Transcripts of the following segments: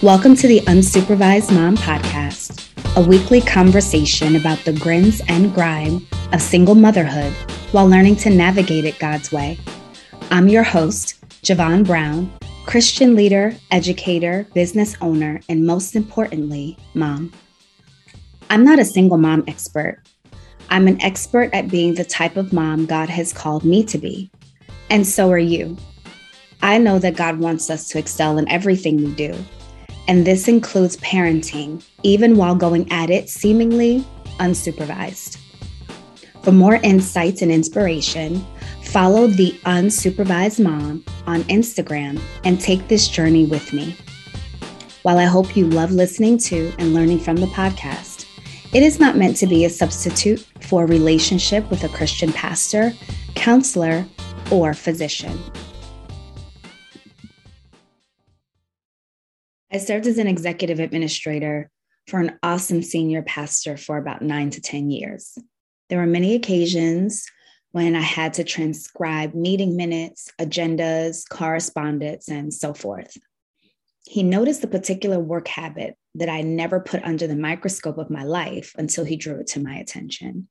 Welcome to the Unsupervised Mom Podcast, a weekly conversation about the grins and grime of single motherhood while learning to navigate it God's way. I'm your host, Jovan Brown, Christian leader, educator, business owner, and most importantly, mom. I'm not a single mom expert. I'm an expert at being the type of mom God has called me to be. And so are you. I know that God wants us to excel in everything we do and this includes parenting, even while going at it seemingly unsupervised. For more insights and inspiration, follow the Unsupervised Mom on Instagram and take this journey with me. While I hope you love listening to and learning from the podcast, it is not meant to be a substitute for a relationship with a Christian pastor, counselor, or physician. I served as an executive administrator for an awesome senior pastor for about nine to 10 years. There were many occasions when I had to transcribe meeting minutes, agendas, correspondence, and so forth. He noticed a particular work habit that I never put under the microscope of my life until he drew it to my attention.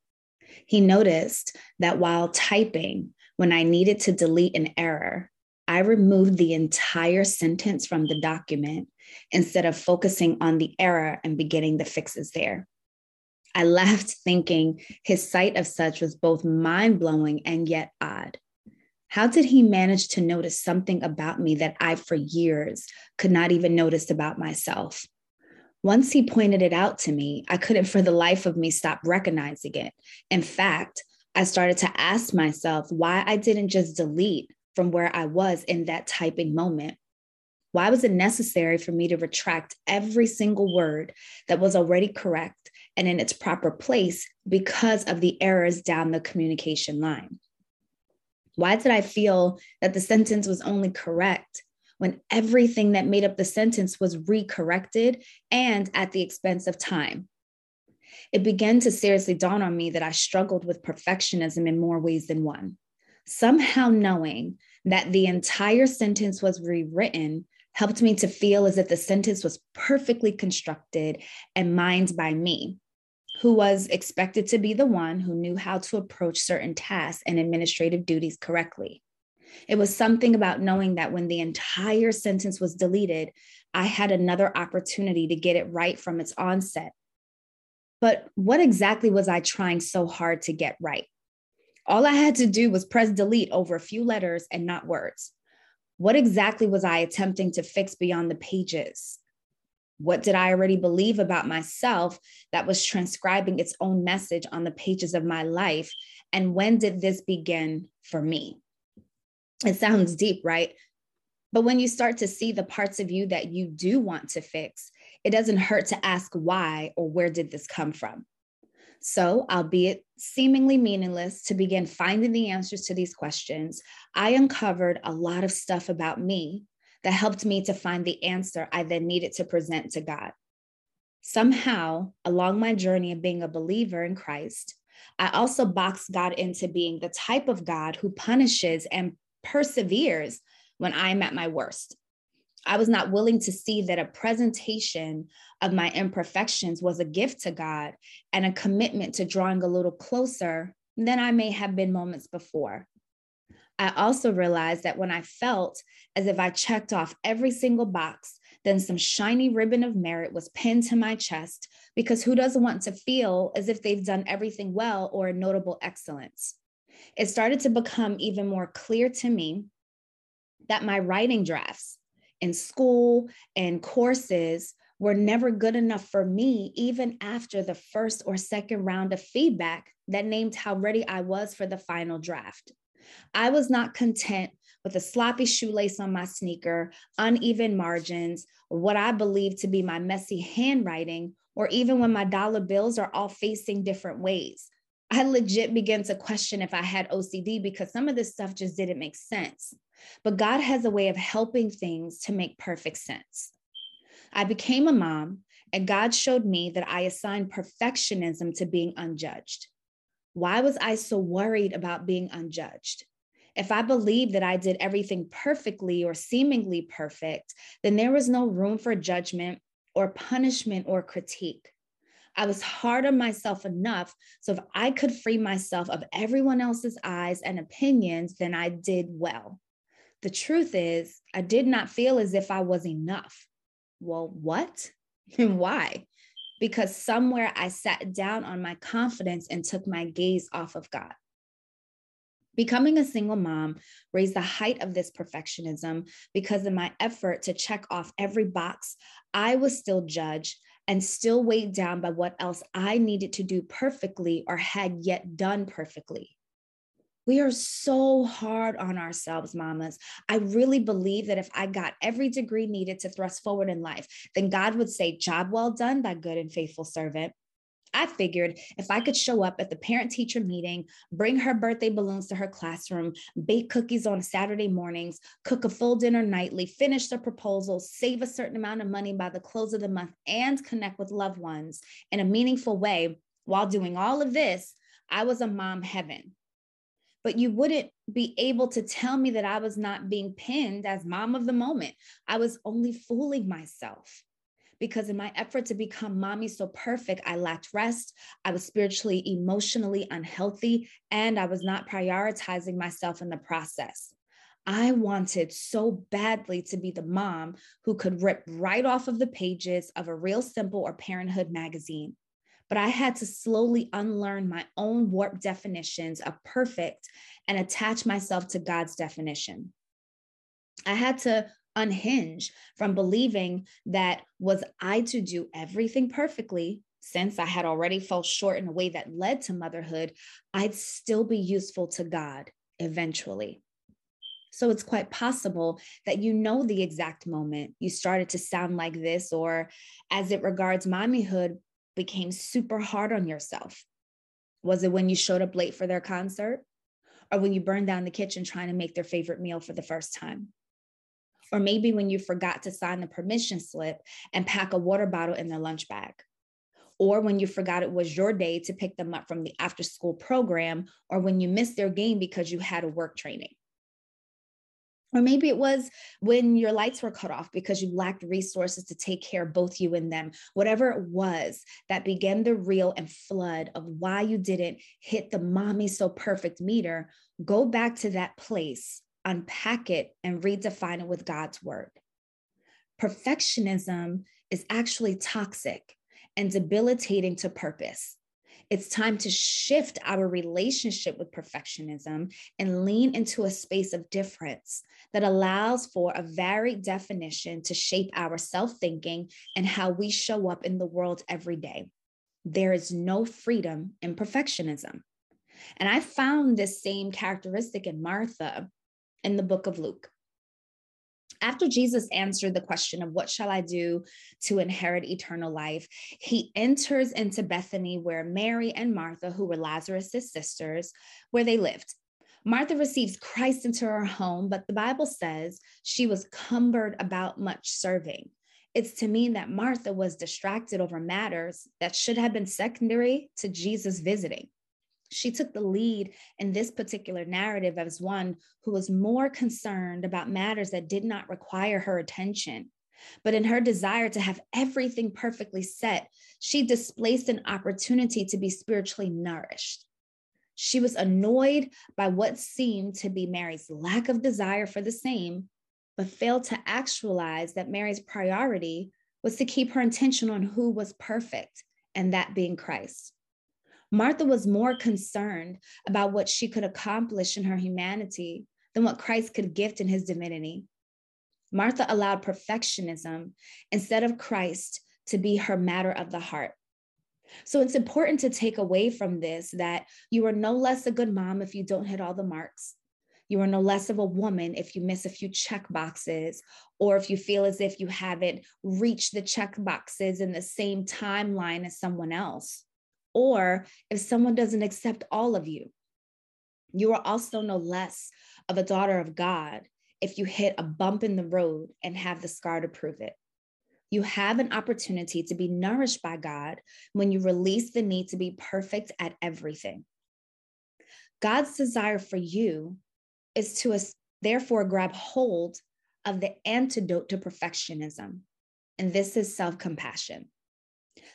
He noticed that while typing, when I needed to delete an error, I removed the entire sentence from the document instead of focusing on the error and beginning the fixes there. I left thinking his sight of such was both mind blowing and yet odd. How did he manage to notice something about me that I, for years, could not even notice about myself? Once he pointed it out to me, I couldn't for the life of me stop recognizing it. In fact, I started to ask myself why I didn't just delete from where I was in that typing moment why was it necessary for me to retract every single word that was already correct and in its proper place because of the errors down the communication line? Why did I feel that the sentence was only correct when everything that made up the sentence was recorrected and at the expense of time? It began to seriously dawn on me that I struggled with perfectionism in more ways than one. Somehow knowing that the entire sentence was rewritten helped me to feel as if the sentence was perfectly constructed and mined by me, who was expected to be the one who knew how to approach certain tasks and administrative duties correctly. It was something about knowing that when the entire sentence was deleted, I had another opportunity to get it right from its onset. But what exactly was I trying so hard to get right? All I had to do was press delete over a few letters and not words. What exactly was I attempting to fix beyond the pages? What did I already believe about myself that was transcribing its own message on the pages of my life? And when did this begin for me? It sounds deep, right? But when you start to see the parts of you that you do want to fix, it doesn't hurt to ask why or where did this come from? So, albeit seemingly meaningless, to begin finding the answers to these questions, I uncovered a lot of stuff about me that helped me to find the answer I then needed to present to God. Somehow, along my journey of being a believer in Christ, I also boxed God into being the type of God who punishes and perseveres when I'm at my worst. I was not willing to see that a presentation of my imperfections was a gift to God and a commitment to drawing a little closer than I may have been moments before. I also realized that when I felt as if I checked off every single box, then some shiny ribbon of merit was pinned to my chest because who doesn't want to feel as if they've done everything well or a notable excellence? It started to become even more clear to me that my writing drafts, in school and courses were never good enough for me, even after the first or second round of feedback that named how ready I was for the final draft. I was not content with a sloppy shoelace on my sneaker, uneven margins, what I believe to be my messy handwriting, or even when my dollar bills are all facing different ways. I legit began to question if I had OCD because some of this stuff just didn't make sense. But God has a way of helping things to make perfect sense. I became a mom, and God showed me that I assigned perfectionism to being unjudged. Why was I so worried about being unjudged? If I believed that I did everything perfectly or seemingly perfect, then there was no room for judgment or punishment or critique. I was hard on myself enough. So if I could free myself of everyone else's eyes and opinions, then I did well. The truth is, I did not feel as if I was enough. Well, what and why? Because somewhere I sat down on my confidence and took my gaze off of God. Becoming a single mom raised the height of this perfectionism because in my effort to check off every box, I was still judged and still weighed down by what else I needed to do perfectly or had yet done perfectly. We are so hard on ourselves, mamas. I really believe that if I got every degree needed to thrust forward in life, then God would say, Job well done, thy good and faithful servant. I figured if I could show up at the parent teacher meeting, bring her birthday balloons to her classroom, bake cookies on Saturday mornings, cook a full dinner nightly, finish the proposal, save a certain amount of money by the close of the month, and connect with loved ones in a meaningful way while doing all of this, I was a mom heaven. But you wouldn't be able to tell me that I was not being pinned as mom of the moment. I was only fooling myself because in my effort to become mommy so perfect, I lacked rest. I was spiritually, emotionally unhealthy, and I was not prioritizing myself in the process. I wanted so badly to be the mom who could rip right off of the pages of a real simple or parenthood magazine. But I had to slowly unlearn my own warped definitions of perfect and attach myself to God's definition. I had to unhinge from believing that was I to do everything perfectly since I had already fell short in a way that led to motherhood, I'd still be useful to God eventually. So it's quite possible that you know the exact moment you started to sound like this, or as it regards mommyhood, became super hard on yourself. Was it when you showed up late for their concert? Or when you burned down the kitchen trying to make their favorite meal for the first time? Or maybe when you forgot to sign the permission slip and pack a water bottle in their lunch bag. Or when you forgot it was your day to pick them up from the after school program, or when you missed their game because you had a work training. Or maybe it was when your lights were cut off because you lacked resources to take care of both you and them. Whatever it was that began the reel and flood of why you didn't hit the mommy so perfect meter, go back to that place unpack it and redefine it with God's word. Perfectionism is actually toxic and debilitating to purpose. It's time to shift our relationship with perfectionism and lean into a space of difference that allows for a varied definition to shape our self thinking and how we show up in the world every day. There is no freedom in perfectionism. And I found this same characteristic in Martha in the book of Luke. After Jesus answered the question of what shall I do to inherit eternal life, he enters into Bethany where Mary and Martha, who were Lazarus' sisters, where they lived. Martha receives Christ into her home, but the Bible says she was cumbered about much serving. It's to mean that Martha was distracted over matters that should have been secondary to Jesus visiting she took the lead in this particular narrative as one who was more concerned about matters that did not require her attention. But in her desire to have everything perfectly set, she displaced an opportunity to be spiritually nourished. She was annoyed by what seemed to be Mary's lack of desire for the same, but failed to actualize that Mary's priority was to keep her attention on who was perfect, and that being Christ. Martha was more concerned about what she could accomplish in her humanity than what Christ could gift in his divinity. Martha allowed perfectionism instead of Christ to be her matter of the heart. So it's important to take away from this that you are no less a good mom if you don't hit all the marks. You are no less of a woman if you miss a few check boxes, or if you feel as if you haven't reached the check boxes in the same timeline as someone else or if someone doesn't accept all of you. You are also no less of a daughter of God if you hit a bump in the road and have the scar to prove it. You have an opportunity to be nourished by God when you release the need to be perfect at everything. God's desire for you is to therefore grab hold of the antidote to perfectionism, and this is self compassion.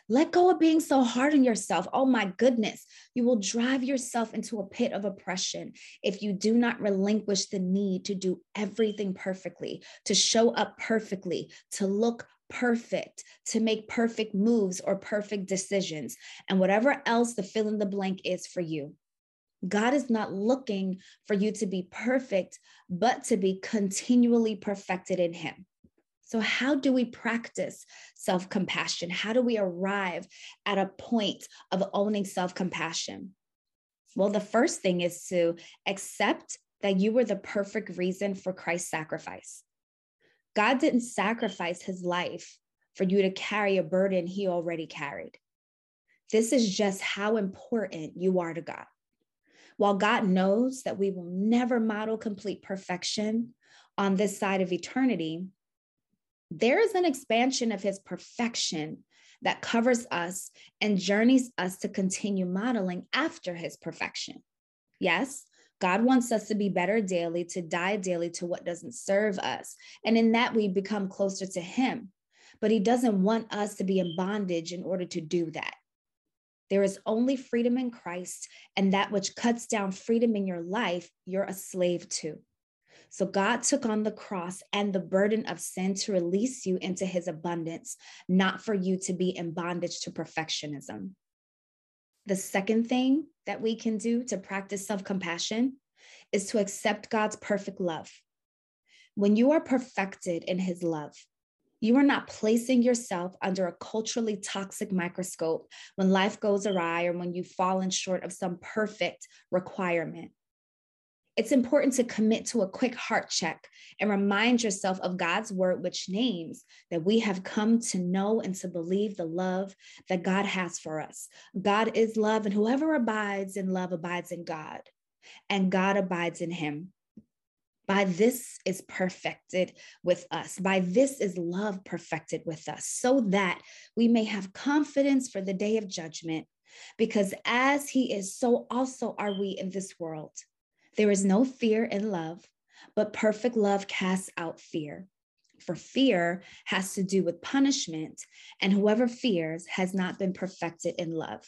Let go of being so hard on yourself. Oh my goodness, you will drive yourself into a pit of oppression if you do not relinquish the need to do everything perfectly, to show up perfectly, to look perfect, to make perfect moves or perfect decisions, and whatever else the fill in the blank is for you. God is not looking for you to be perfect, but to be continually perfected in Him. So, how do we practice self compassion? How do we arrive at a point of owning self compassion? Well, the first thing is to accept that you were the perfect reason for Christ's sacrifice. God didn't sacrifice his life for you to carry a burden he already carried. This is just how important you are to God. While God knows that we will never model complete perfection on this side of eternity, there is an expansion of his perfection that covers us and journeys us to continue modeling after his perfection. Yes, God wants us to be better daily, to die daily to what doesn't serve us. And in that, we become closer to him. But he doesn't want us to be in bondage in order to do that. There is only freedom in Christ, and that which cuts down freedom in your life, you're a slave to. So God took on the cross and the burden of sin to release you into his abundance, not for you to be in bondage to perfectionism. The second thing that we can do to practice self compassion is to accept God's perfect love. When you are perfected in his love, you are not placing yourself under a culturally toxic microscope when life goes awry or when you've fallen short of some perfect requirement. It's important to commit to a quick heart check and remind yourself of God's word, which names that we have come to know and to believe the love that God has for us. God is love, and whoever abides in love abides in God, and God abides in him. By this is perfected with us. By this is love perfected with us, so that we may have confidence for the day of judgment. Because as he is, so also are we in this world. There is no fear in love, but perfect love casts out fear. For fear has to do with punishment, and whoever fears has not been perfected in love.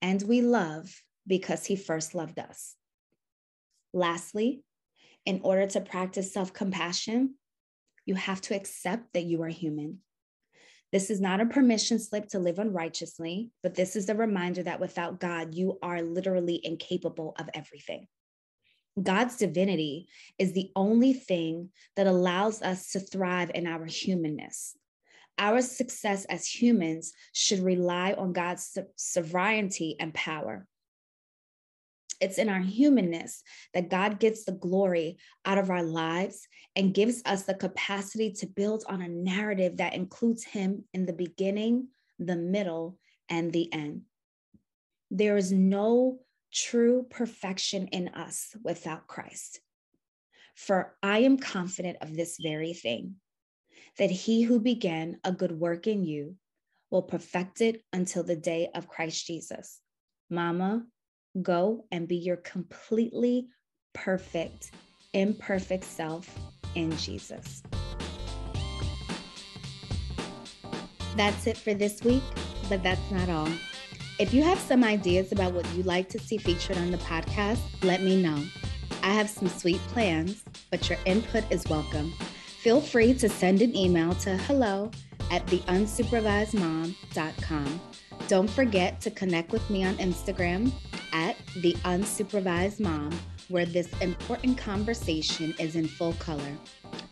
And we love because he first loved us. Lastly, in order to practice self compassion, you have to accept that you are human. This is not a permission slip to live unrighteously, but this is a reminder that without God, you are literally incapable of everything. God's divinity is the only thing that allows us to thrive in our humanness. Our success as humans should rely on God's sovereignty and power. It's in our humanness that God gets the glory out of our lives and gives us the capacity to build on a narrative that includes Him in the beginning, the middle, and the end. There is no true perfection in us without Christ. For I am confident of this very thing, that he who began a good work in you will perfect it until the day of Christ Jesus. Mama, Go and be your completely perfect, imperfect self in Jesus. That's it for this week, but that's not all. If you have some ideas about what you'd like to see featured on the podcast, let me know. I have some sweet plans, but your input is welcome. Feel free to send an email to hello at theunsupervisedmom.com. Don't forget to connect with me on Instagram at The Unsupervised Mom, where this important conversation is in full color.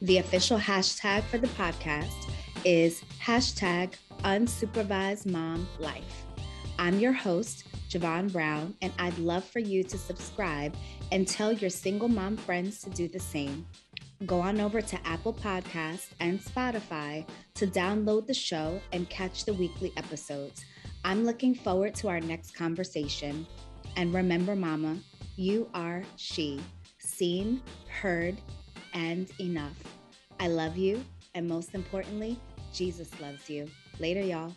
The official hashtag for the podcast is hashtag unsupervised mom life. I'm your host, Jovan Brown, and I'd love for you to subscribe and tell your single mom friends to do the same. Go on over to Apple Podcasts and Spotify to download the show and catch the weekly episodes. I'm looking forward to our next conversation. And remember, Mama, you are she, seen, heard, and enough. I love you. And most importantly, Jesus loves you. Later, y'all.